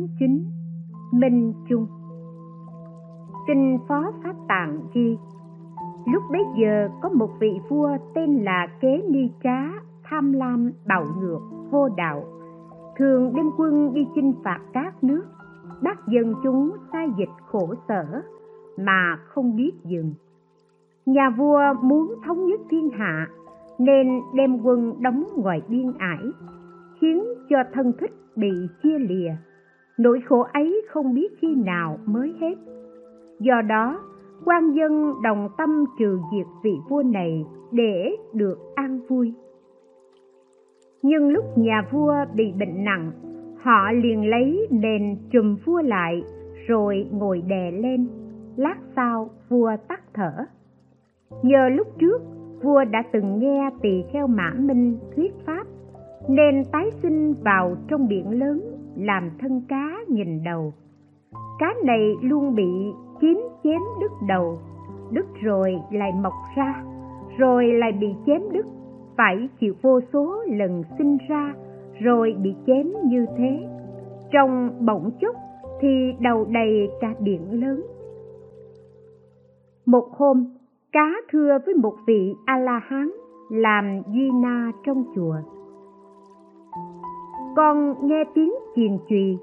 30.9 Minh Trung Kinh Phó Pháp Tạng ghi Lúc bấy giờ có một vị vua tên là Kế Ni Trá, tham lam, bạo ngược, vô đạo, thường đem quân đi chinh phạt các nước, bắt dân chúng sai dịch khổ sở, mà không biết dừng. Nhà vua muốn thống nhất thiên hạ, nên đem quân đóng ngoài biên ải, khiến cho thân thích bị chia lìa. Nỗi khổ ấy không biết khi nào mới hết. Do đó, quan dân đồng tâm trừ diệt vị vua này để được an vui. Nhưng lúc nhà vua bị bệnh nặng, họ liền lấy nền trùm vua lại rồi ngồi đè lên. Lát sau vua tắt thở. Nhờ lúc trước vua đã từng nghe tỳ kheo mã minh thuyết pháp nên tái sinh vào trong biển lớn làm thân cá nhìn đầu. Cá này luôn bị kiếm chém đứt đầu, đứt rồi lại mọc ra, rồi lại bị chém đứt, phải chịu vô số lần sinh ra, rồi bị chém như thế. Trong bỗng chốc thì đầu đầy cả biển lớn. Một hôm, cá thưa với một vị A-la-hán làm duy na trong chùa. Con nghe tiếng chiền chùy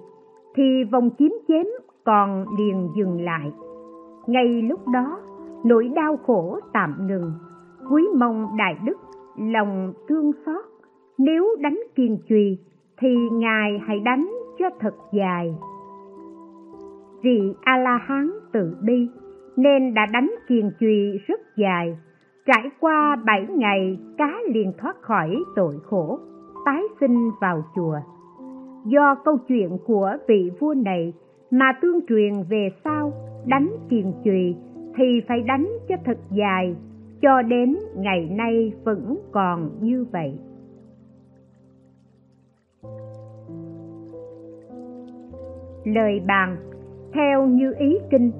thì vòng kiếm chém còn liền dừng lại. Ngay lúc đó, nỗi đau khổ tạm ngừng. Quý mong đại đức lòng thương xót. Nếu đánh kiền chùy thì ngài hãy đánh cho thật dài. Vị a la hán tự bi, nên đã đánh kiền chùy rất dài. Trải qua bảy ngày, cá liền thoát khỏi tội khổ tái sinh vào chùa. Do câu chuyện của vị vua này mà tương truyền về sau đánh kiền chùy thì phải đánh cho thật dài, cho đến ngày nay vẫn còn như vậy. Lời bàn, theo như ý kinh,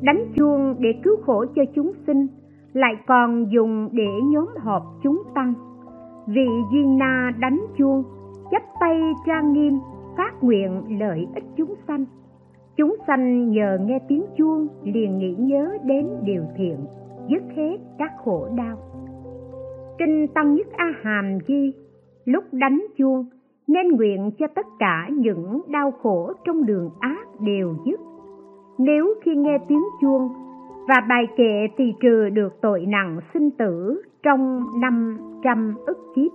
đánh chuông để cứu khổ cho chúng sinh, lại còn dùng để nhóm họp chúng tăng vị duy na đánh chuông chắp tay trang nghiêm, phát nguyện lợi ích chúng sanh. Chúng sanh nhờ nghe tiếng chuông liền nghĩ nhớ đến điều thiện, dứt hết các khổ đau. Kinh tăng nhất a hàm ghi, lúc đánh chuông, nên nguyện cho tất cả những đau khổ trong đường ác đều dứt. Nếu khi nghe tiếng chuông và bài kệ thì trừ được tội nặng sinh tử trong năm trăm ức kiếp.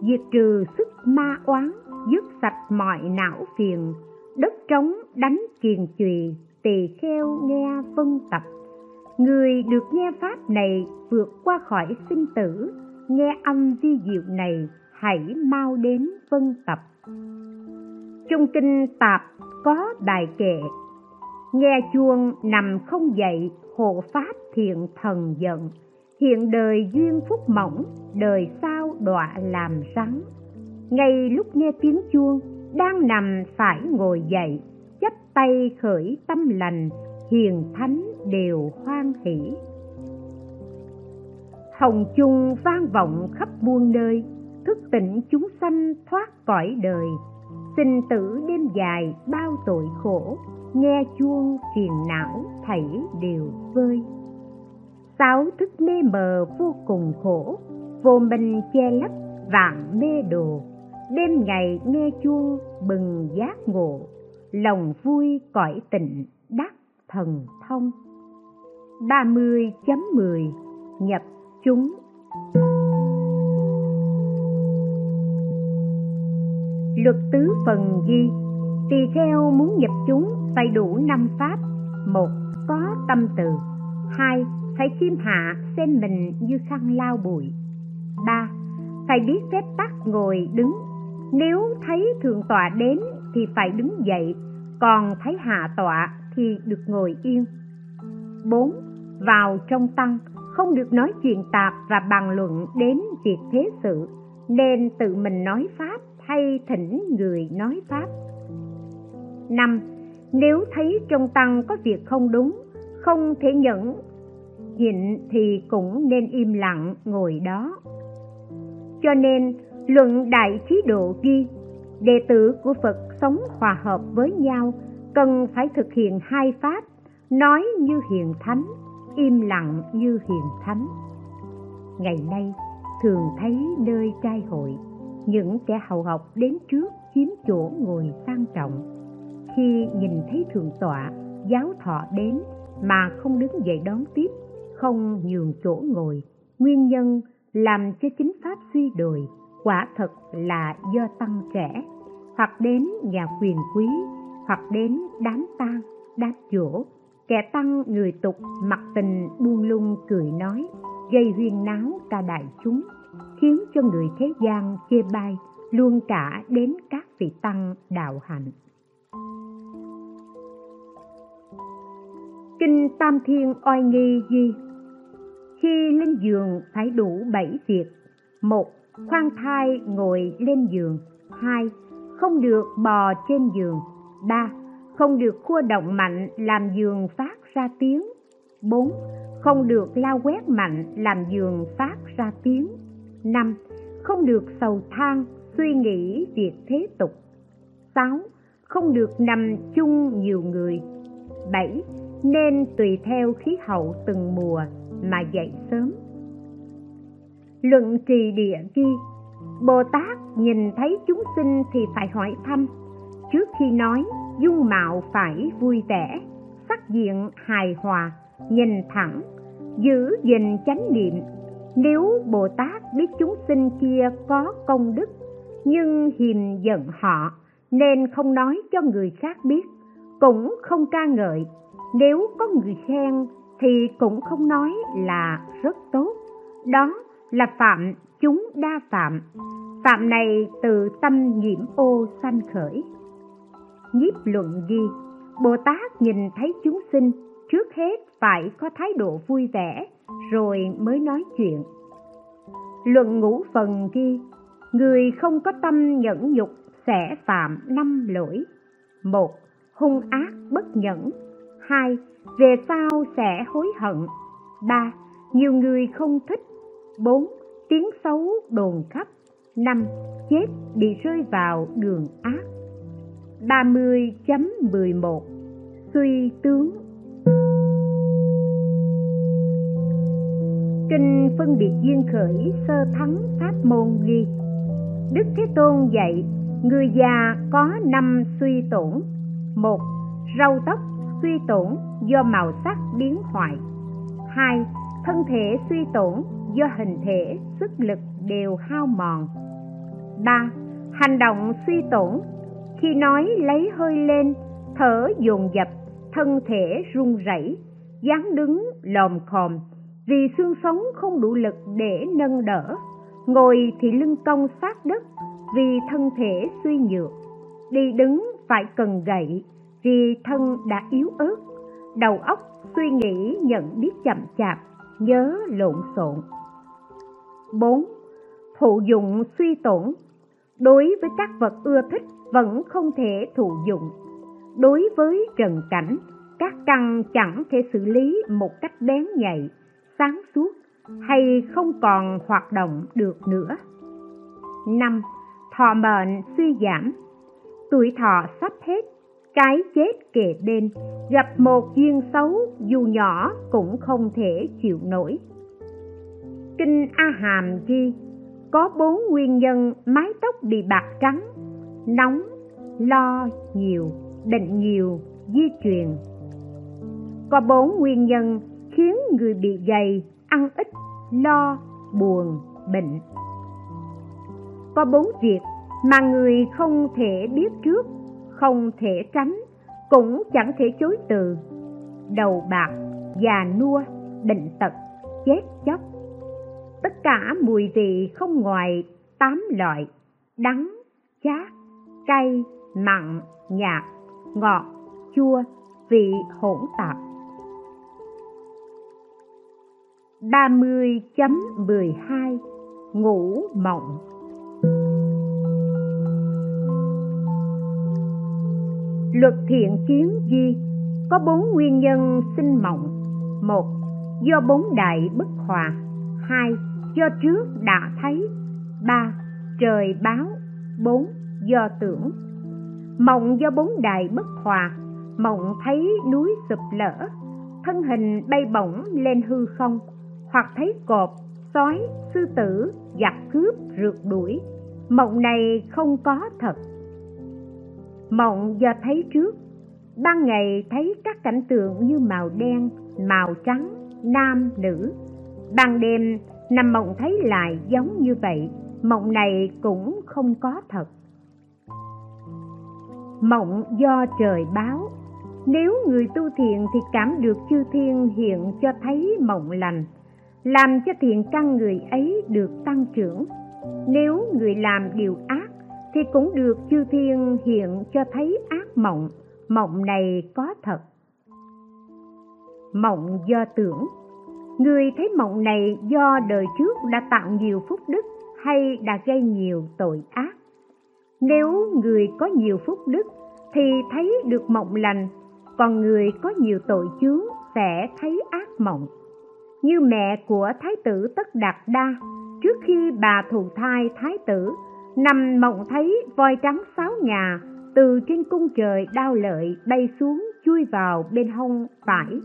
Diệt trừ sức ma oán, dứt sạch mọi não phiền, đất trống đánh kiền chùy, tỳ kheo nghe vân tập. Người được nghe pháp này vượt qua khỏi sinh tử, nghe âm vi diệu này hãy mau đến vân tập. Trong kinh tạp có bài kệ, nghe chuông nằm không dậy, hộ pháp thiện thần giận hiện đời duyên phúc mỏng, đời sau đọa làm rắn. Ngay lúc nghe tiếng chuông, đang nằm phải ngồi dậy, chắp tay khởi tâm lành, hiền thánh đều hoan hỷ. Hồng chung vang vọng khắp muôn nơi, thức tỉnh chúng sanh thoát cõi đời. Sinh tử đêm dài bao tội khổ, nghe chuông phiền não thảy đều vơi sáu thức mê mờ vô cùng khổ, vô minh che lấp, vạn mê đồ. Đêm ngày nghe chuông bừng giác ngộ, lòng vui cõi tịnh đắc thần thông. 30.10 nhập chúng. Luật tứ phần ghi, Tỳ kheo muốn nhập chúng phải đủ năm pháp. Một, Có tâm từ. Hai phải chim hạ xem mình như khăn lao bụi ba, Phải biết phép tắc ngồi đứng nếu thấy thượng tọa đến thì phải đứng dậy, còn thấy hạ tọa thì được ngồi yên 4. Vào trong tăng, không được nói chuyện tạp và bàn luận đến việc thế sự, nên tự mình nói pháp hay thỉnh người nói pháp 5. nếu thấy trong tăng có việc không đúng, không thể nhẫn nhịn thì cũng nên im lặng ngồi đó. Cho nên, luận đại trí độ ghi, đệ tử của phật sống hòa hợp với nhau, cần phải thực hiện hai pháp, nói như hiền thánh, im lặng như hiền thánh. Ngày nay, thường thấy nơi trai hội, những kẻ hậu học đến trước chiếm chỗ ngồi sang trọng. Khi nhìn thấy thượng tọa, giáo thọ đến mà không đứng dậy đón tiếp không nhường chỗ ngồi. Nguyên nhân làm cho chính pháp suy đồi quả thật là do tăng trẻ. Hoặc đến nhà quyền quý, hoặc đến đám tang, đám dỗ. Kẻ tăng người tục mặc tình buông lung cười nói, gây huyên náo cả đại chúng, khiến cho người thế gian chê bai, luôn cả đến các vị tăng đạo hạnh. Kinh tam thiên oai nghi di khi lên giường phải đủ bảy việc. Một, khoan thai ngồi lên giường. Hai, không được bò trên giường. Ba, không được khua động mạnh làm giường phát ra tiếng. Bốn, không được lao quét mạnh làm giường phát ra tiếng. Năm, không được sầu than suy nghĩ việc thế tục. Sáu, không được nằm chung nhiều người. Bảy, nên tùy theo khí hậu từng mùa mà dậy sớm. Luận trì địa ghi, bồ tát nhìn thấy chúng sinh thì phải hỏi thăm. Trước khi nói, dung mạo phải vui vẻ, sắc diện hài hòa, nhìn thẳng, giữ gìn chánh niệm. Nếu bồ tát biết chúng sinh kia có công đức, nhưng hiềm giận họ, nên không nói cho người khác biết, cũng không ca ngợi. Nếu có người khen thì cũng không nói là rất tốt. Đó là phạm chúng đa phạm. Phạm này từ tâm nhiễm ô sanh khởi. Nhiếp luận ghi, bồ tát nhìn thấy chúng sinh, trước hết phải có thái độ vui vẻ, rồi mới nói chuyện. Luận ngũ phần ghi, người không có tâm nhẫn nhục sẽ phạm năm lỗi. Một, hung ác bất nhẫn. 2. về sau sẽ hối hận 3. nhiều người không thích 4. tiếng xấu đồn khắp 5. chết bị rơi vào đường ác 30.11 Suy tướng Kinh phân biệt duyên khởi sơ thắng pháp môn ghi Đức Thế Tôn dạy, người già có năm suy tổn một Râu tóc suy tổn do màu sắc biến hoại. Hai Thân thể suy tổn do hình thể, sức lực đều hao mòn. Ba Hành động suy tổn khi nói lấy hơi lên thở dồn dập thân thể run rẩy dáng đứng lòm khòm. Vì xương sống không đủ lực để nâng đỡ ngồi thì lưng cong sát đất vì thân thể suy nhược. Đi đứng phải cần gậy vì thân đã yếu ớt, đầu óc suy nghĩ nhận biết chậm chạp, nhớ lộn xộn. 4. Thụ dụng suy tổn. Đối với các vật ưa thích vẫn không thể thụ dụng. Đối với trần cảnh, các căn chẳng thể xử lý một cách bén nhạy, sáng suốt hay không còn hoạt động được nữa. Năm, thọ mệnh suy giảm. Tuổi thọ sắp hết cái chết kề bên gặp một duyên xấu, dù nhỏ, cũng không thể chịu nổi. Kinh a hàm ghi, có bốn nguyên nhân mái tóc bị bạc trắng, nóng, lo nhiều bệnh nhiều, di truyền. Có bốn nguyên nhân khiến người bị gầy, ăn ít, lo, buồn, bệnh. Có bốn việc mà người không thể biết trước không thể tránh, cũng chẳng thể chối từ. Đầu bạc già nua bệnh tật, chết chóc. Tất cả mùi vị không ngoài tám loại đắng, chát, cay, mặn, nhạt, ngọt, chua, vị hỗn tạp. 30.12 Ngủ mộng. Luật thiện kiến di có bốn nguyên nhân sinh mộng. Một, do bốn đại bất hòa. Hai, do trước đã thấy. Ba, trời báo. Bốn, do tưởng. Mộng do bốn đại bất hòa. Mộng thấy núi sụp lở. Thân hình bay bổng lên hư không. Hoặc thấy cọp sói, sư tử, giặc cướp rượt đuổi. Mộng này không có thật mộng do thấy trước, ban ngày thấy các cảnh tượng như màu đen, màu trắng, nam, nữ. Ban đêm nằm mộng thấy lại giống như vậy, mộng này cũng không có thật. Mộng do trời báo, nếu người tu thiện thì cảm được chư thiên hiện cho thấy mộng lành, làm cho thiện căn người ấy được tăng trưởng. Nếu người làm điều ác thì cũng được chư thiên hiện cho thấy ác mộng. Mộng này có thật. Mộng do tưởng. Người thấy mộng này do đời trước đã tạo nhiều phúc đức hay đã gây nhiều tội ác? Nếu người có nhiều phúc đức thì thấy được mộng lành, còn người có nhiều tội chướng sẽ thấy ác mộng. Như mẹ của thái tử tất đạt đa, trước khi bà thụ thai thái tử nằm mộng thấy voi trắng sáu nhà, từ trên cung trời đao lợi bay xuống chui vào bên hông phải.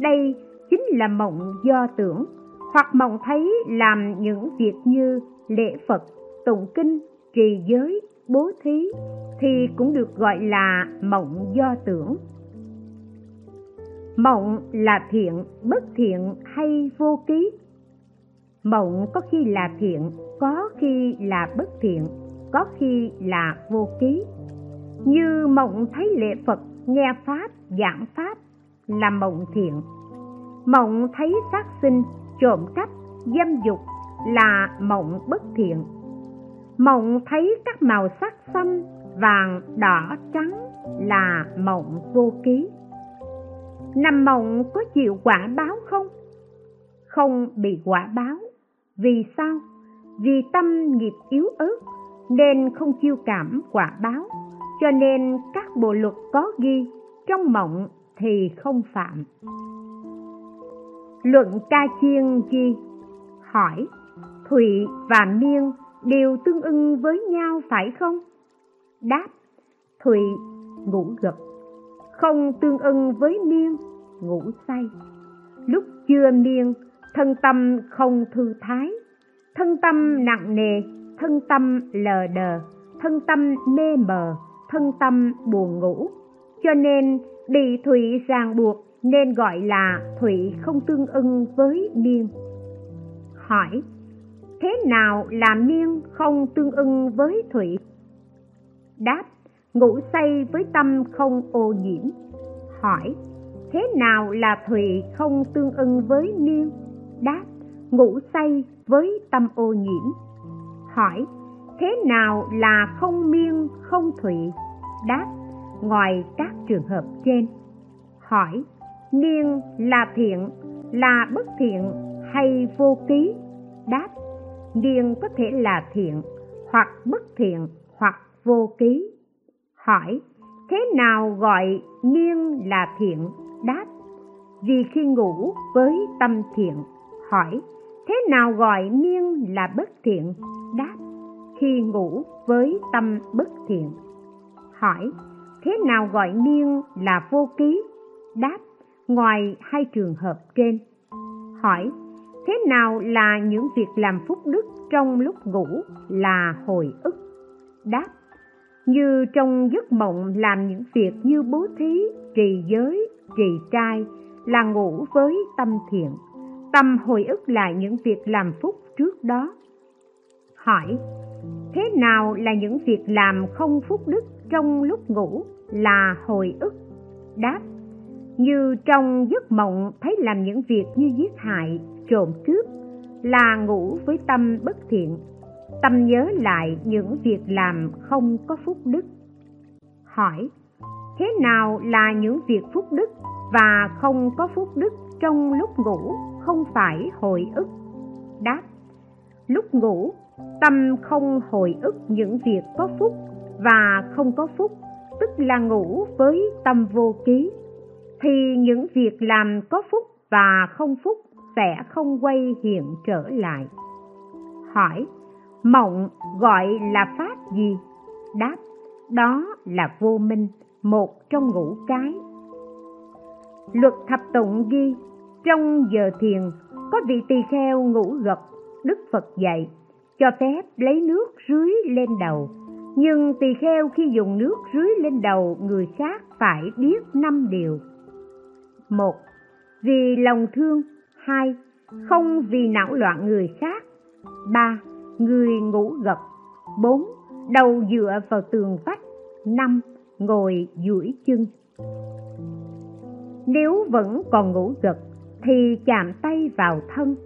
Đây chính là mộng do tưởng, hoặc mộng thấy làm những việc như lễ phật, tụng kinh, trì giới, bố thí, thì cũng được gọi là mộng do tưởng. Mộng là thiện, bất thiện hay vô ký mộng có khi là thiện, có khi là bất thiện, có khi là vô ký. Như mộng thấy lễ phật, nghe pháp, giảng pháp, là mộng thiện. Mộng thấy sát sinh, trộm cắp, dâm dục, là mộng bất thiện. Mộng thấy các màu sắc xanh, vàng, đỏ, trắng, là mộng vô ký. Nằm mộng có chịu quả báo không? Không bị quả báo vì sao? Vì tâm nghiệp yếu ớt, nên không chiêu cảm quả báo. Cho nên các bộ luật có ghi, trong mộng thì không phạm. Luận ca chiên chi? Hỏi, thụy và miên đều tương ưng với nhau phải không? Đáp, thụy, ngủ gật. Không tương ưng với miên, ngủ say. Lúc chưa miên thân tâm không thư thái. Thân tâm nặng nề. Thân tâm lờ đờ. Thân tâm mê mờ. Thân tâm buồn ngủ. Cho nên bị thủy ràng buộc nên gọi là thủy không tương ưng với miên hỏi, thế nào là miên không tương ưng với thủy đáp, ngủ say với tâm không ô nhiễm. Hỏi, thế nào là thủy không tương ưng với miên đáp, ngủ say với tâm ô nhiễm. Hỏi, thế nào là không miên, không thụy? Đáp, ngoài các trường hợp trên. Hỏi, miên là thiện, là bất thiện hay vô ký? Đáp, miên có thể là thiện hoặc bất thiện hoặc vô ký. Hỏi, thế nào gọi miên là thiện? Đáp, vì khi ngủ với tâm thiện hỏi, thế nào gọi miên là bất thiện? Đáp, khi ngủ với tâm bất thiện. Hỏi, thế nào gọi miên là vô ký? Đáp, ngoài hai trường hợp trên. Hỏi, thế nào là những việc làm phúc đức trong lúc ngủ là hồi ức? Đáp, như trong giấc mộng làm những việc như bố thí, trì giới, trì trai, là ngủ với tâm thiện tâm hồi ức lại những việc làm phúc trước đó. Hỏi, thế nào là những việc làm không phúc đức trong lúc ngủ là hồi ức? Đáp, như trong giấc mộng thấy làm những việc như giết hại, trộm cướp là ngủ với tâm bất thiện, tâm nhớ lại những việc làm không có phúc đức. Hỏi, thế nào là những việc phúc đức và không có phúc đức? Trong lúc ngủ không phải hồi ức. Đáp, lúc ngủ, tâm không hồi ức những việc có phúc và không có phúc, tức là ngủ với tâm vô ký. Thì những việc làm có phúc và không phúc sẽ không quay hiện trở lại. Hỏi, mộng gọi là pháp gì? Đáp, đó là vô minh, một trong ngũ cái. Luật thập tụng ghi trong giờ thiền, có vị tỳ kheo ngủ gật đức phật dạy, cho phép lấy nước rưới lên đầu. Nhưng tỳ kheo khi dùng nước rưới lên đầu, người khác phải biết năm điều. Một, vì lòng thương. Hai, không vì não loạn người khác. Ba, người ngủ gật bốn, đầu dựa vào tường vách. Năm, ngồi duỗi chân. Nếu vẫn còn ngủ gật thì chạm tay vào thân.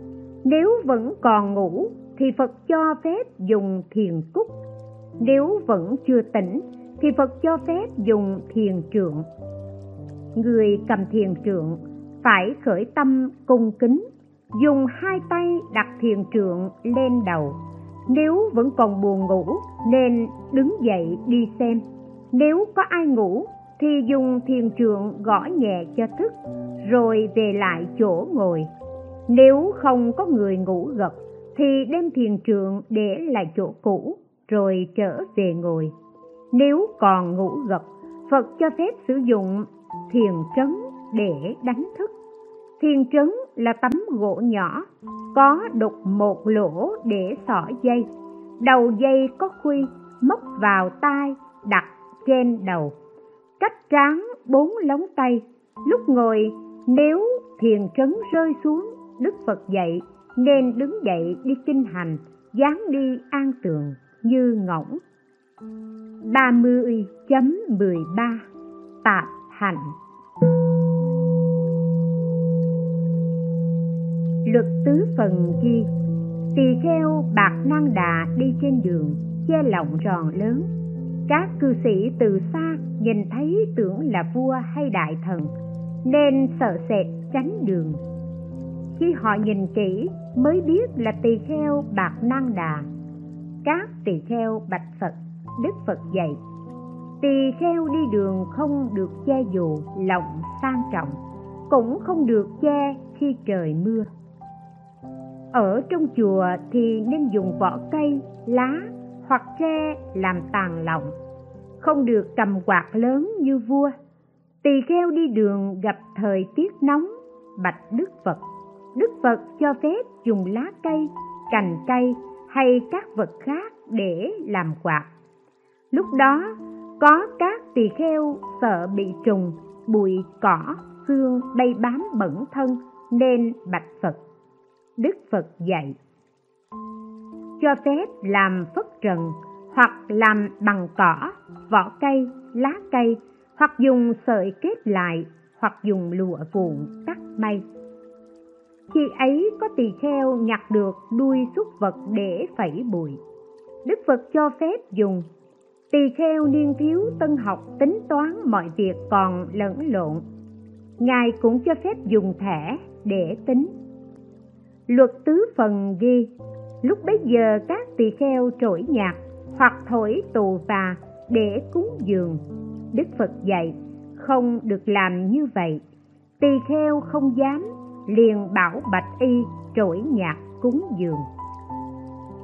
Nếu vẫn còn ngủ, thì phật cho phép dùng thiền cúc. Nếu vẫn chưa tỉnh, thì phật cho phép dùng thiền trượng. Người cầm thiền trượng phải khởi tâm cung kính, dùng hai tay đặt thiền trượng lên đầu. Nếu vẫn còn buồn ngủ, nên đứng dậy đi xem. Nếu có ai ngủ thì dùng thiền trượng gõ nhẹ cho thức, rồi về lại chỗ ngồi. Nếu không có người ngủ gật, thì đem thiền trượng để lại chỗ cũ, rồi trở về ngồi. Nếu còn ngủ gật, phật cho phép sử dụng thiền trấn để đánh thức. Thiền trấn là tấm gỗ nhỏ, có đục một lỗ để xỏ dây. Đầu dây có khuy, móc vào tai, đặt trên đầu cách trán bốn lóng tay. Lúc ngồi, nếu thiền trấn rơi xuống, đức phật dạy, nên đứng dậy đi kinh hành, dáng đi an tường như ngỗng. 30.13 Tạp hành Luật tứ phần ghi Tỳ kheo bạc năng đà đi trên đường, Che lọng tròn lớn. Các cư sĩ từ xa nhìn thấy tưởng là vua hay đại thần, Nên sợ sệt tránh đường. Khi họ nhìn kỹ, mới biết là tỳ kheo bạc năng đà. Các tỳ kheo bạch phật, đức phật dạy, tỳ kheo đi đường không được che dù lòng sang trọng, cũng không được che khi trời mưa. Ở trong chùa thì nên dùng vỏ cây, lá hoặc tre làm tàn lọng không được cầm quạt lớn như vua. Tỳ kheo đi đường gặp thời tiết nóng, bạch đức phật. Đức phật cho phép dùng lá cây, cành cây hay các vật khác để làm quạt. Lúc đó, có các tỳ kheo sợ bị trùng, bụi cỏ xương bay bám bẩn thân nên bạch phật. Đức phật dạy, cho phép làm phất trần hoặc làm bằng cỏ, vỏ cây, lá cây, hoặc dùng sợi kết lại, hoặc dùng lụa vụn cắt may khi ấy có tỳ kheo nhặt được đuôi súc vật để phẩy bụi. Đức phật cho phép dùng. Tỳ kheo niên thiếu tân học tính toán mọi việc còn lẫn lộn. Ngài cũng cho phép dùng thẻ để tính. Luật tứ phần ghi. Lúc bấy giờ các tỳ kheo trỗi nhạc hoặc thổi tù và để cúng dường. Đức phật dạy, không được làm như vậy. Tỳ kheo không dám, liền bảo bạch y trỗi nhạc cúng dường.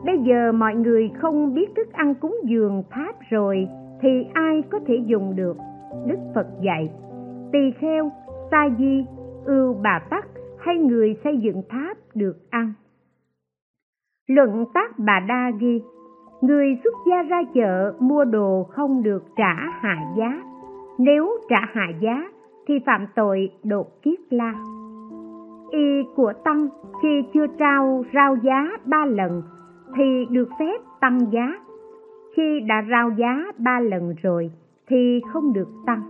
Bây giờ mọi người không biết thức ăn cúng dường pháp rồi thì ai có thể dùng được? Đức phật dạy, tỳ kheo, sa di, ưu bà tắc hay người xây dựng tháp được ăn? Luận tác bà đa ghi người xuất gia ra chợ mua đồ không được trả hạ giá. Nếu trả hạ giá, thì phạm tội đột kiết la. Y của tăng khi chưa trao, rao giá ba lần, thì được phép tăng giá. Khi đã rao giá ba lần rồi, thì không được tăng.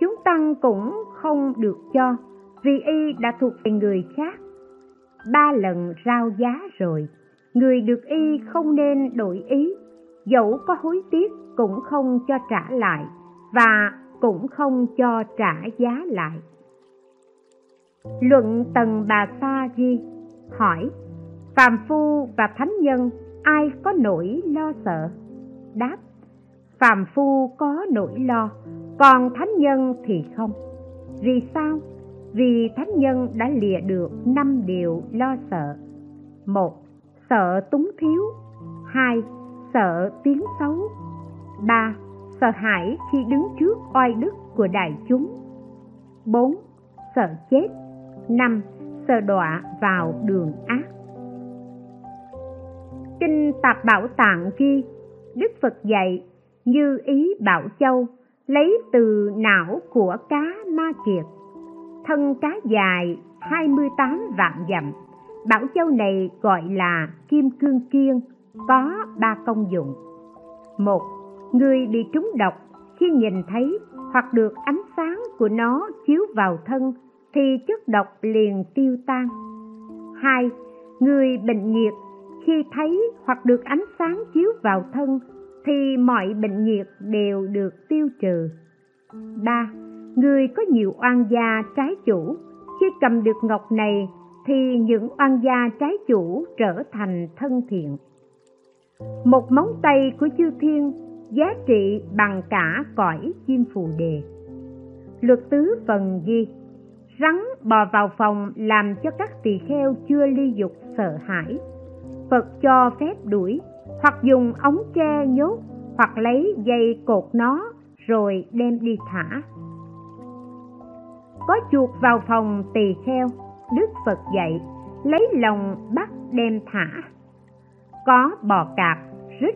Chúng tăng cũng không được cho, vì y đã thuộc về người khác. Ba lần rao giá rồi người được y không nên đổi ý. Dẫu có hối tiếc cũng không cho trả lại và cũng không cho trả giá lại. Luận tần bà sa di hỏi, phàm phu và thánh nhân ai có nỗi lo sợ? Đáp, phàm phu có nỗi lo, còn thánh nhân thì không. Vì sao? Vì thánh nhân đã lìa được năm điều lo sợ. Một sợ túng thiếu. Hai, sợ tiếng xấu. Ba, sợ hãi khi đứng trước oai đức của đại chúng. Bốn, sợ chết. Năm, sợ đọa vào đường ác. Kinh tạp bảo tạng ghi, đức phật dạy, như ý bảo châu, lấy từ não của cá ma kiệt. Thân cá dài 28 vạn dặm bảo châu này gọi là kim cương kiên, có ba công dụng. Một, người bị trúng độc, khi nhìn thấy hoặc được ánh sáng của nó chiếu vào thân thì chất độc liền tiêu tan. Hai, người bệnh nhiệt, khi thấy hoặc được ánh sáng chiếu vào thân thì mọi bệnh nhiệt đều được tiêu trừ. Ba, người có nhiều oan gia trái chủ, khi cầm được ngọc này thì những oan gia trái chủ trở thành thân thiện. Một móng tay của chư thiên giá trị bằng cả cõi chim phù đề. Luật tứ phần ghi, rắn bò vào phòng làm cho các tỳ kheo chưa ly dục sợ hãi. Phật cho phép đuổi, hoặc dùng ống tre nhốt, hoặc lấy dây cột nó rồi đem đi thả. Có chuột vào phòng tỳ kheo đức phật dạy, lấy lòng bắt đem thả. Có bò cạp rít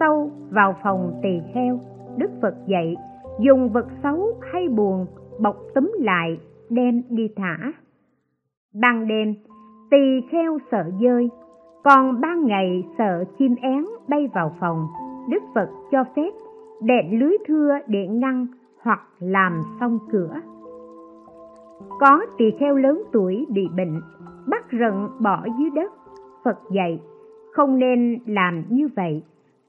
sâu vào phòng tỳ kheo, đức phật dạy, dùng vật xấu hay buồn bọc túm lại, đem đi thả. Ban đêm, tỳ kheo sợ dơi, còn ban ngày sợ chim én bay vào phòng, đức phật cho phép đệm lưới thưa để ngăn hoặc làm xong cửa có tỳ kheo lớn tuổi bị bệnh, bắt rận bỏ dưới đất. Phật dạy, không nên làm như vậy.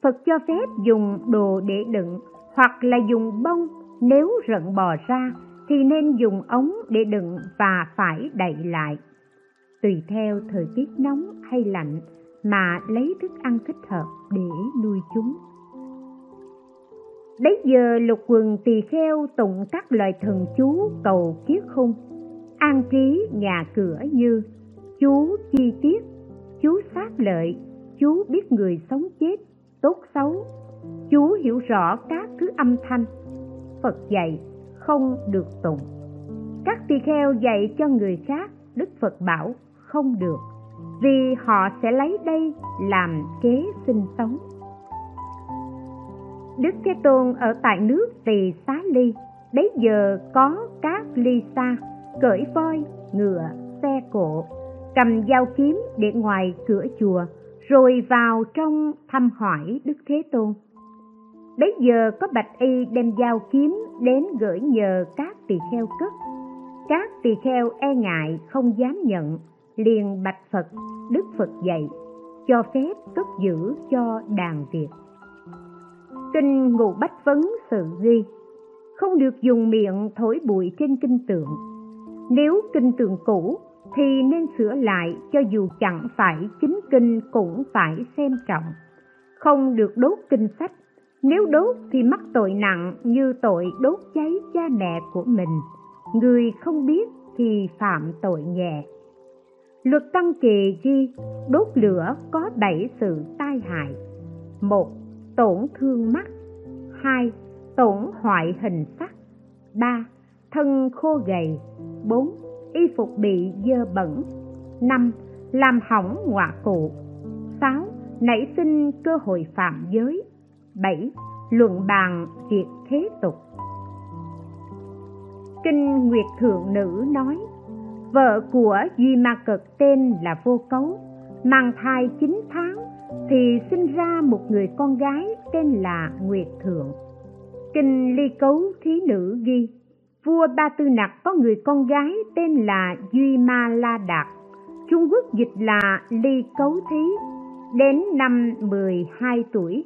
Phật cho phép dùng đồ để đựng hoặc là dùng bông. Nếu rận bò ra, thì nên dùng ống để đựng và phải đậy lại. Tùy theo thời tiết nóng hay lạnh mà lấy thức ăn thích hợp để nuôi chúng. Bấy giờ lục quần tỳ kheo tụng các lời thần chú cầu kiết khung An trí nhà cửa như Chú chi tiết, chú sát lợi, chú biết người sống chết, tốt xấu. Chú hiểu rõ các thứ âm thanh. Phật dạy không được tụng. Các tỳ kheo dạy cho người khác Đức Phật bảo không được. Vì họ sẽ lấy đây làm kế sinh sống. Đức Thế Tôn ở tại nước Tỳ Xá Ly, bấy giờ có các ly xa, cởi voi, ngựa, xe cộ, cầm dao kiếm để ngoài cửa chùa, rồi vào trong thăm hỏi Đức Thế Tôn. Bấy giờ có bạch y đem dao kiếm đến gửi nhờ các tỳ kheo cất. Các tỳ kheo e ngại không dám nhận, liền bạch Phật, Đức Phật dạy, cho phép cất giữ cho đàn Việt kinh ngụ bách vấn sự ghi không được dùng miệng thổi bụi trên kinh tượng. Nếu kinh tượng cũ, thì nên sửa lại cho dù chẳng phải chính kinh cũng phải xem trọng. Không được đốt kinh sách. Nếu đốt thì mắc tội nặng như tội đốt cháy cha mẹ của mình. Người không biết thì phạm tội nhẹ. Luật tăng kỳ ghi, đốt lửa có bảy sự tai hại. Một tổn thương mắt 2. Tổn hoại hình sắc 3. Thân khô gầy 4. Y phục bị dơ bẩn 5. Làm hỏng ngọa cụ 6. Nảy sinh cơ hội phạm giới 7. Luận bàn việc thế tục Kinh Nguyệt Thượng Nữ nói, Vợ của Duy Ma Cực tên là Vô Cấu, Mang thai 9 tháng thì sinh ra một người con gái tên là Nguyệt Thượng. Kinh Ly Cấu Thí Nữ ghi, vua Ba Tư Nặc có người con gái tên là Duy Ma La Đạt, Trung Quốc dịch là Ly Cấu Thí, đến năm 12 tuổi.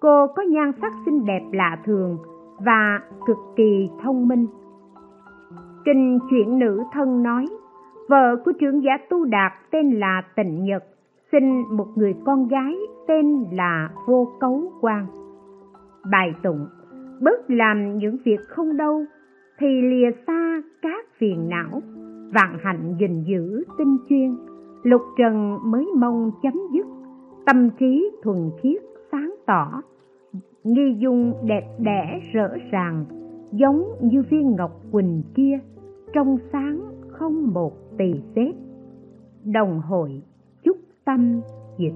Cô có nhan sắc xinh đẹp lạ thường và cực kỳ thông minh. Kinh chuyện nữ thân nói, vợ của trưởng giả Tu Đạt tên là Tịnh Nhật, sinh một người con gái tên là Vô Cấu Quang. bài tụng, bớt làm những việc không đâu, thì lìa xa các phiền não, vạn hạnh gìn giữ tinh chuyên. Lục trần mới mong chấm dứt, tâm trí thuần khiết sáng tỏ. Nghi dung đẹp đẽ rỡ ràng, giống như viên ngọc quỳnh kia, trong sáng không một tỳ xếp đồng hội tâm dịch.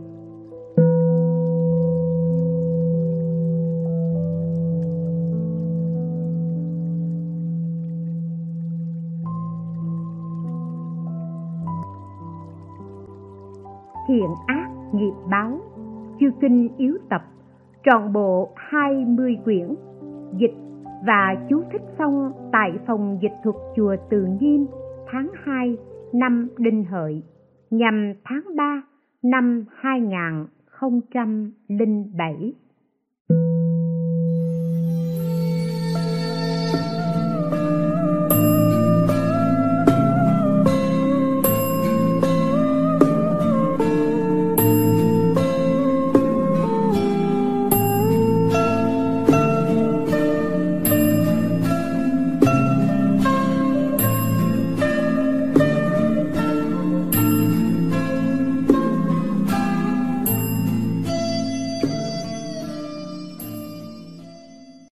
Thiện ác nghiệp báo chư kinh yếu tập, trọn bộ 20 quyển, dịch và chú thích xong tại phòng dịch thuật chùa Từ Nghiêm tháng 2 năm Đinh Hợi, nhằm tháng 3 năm 2007.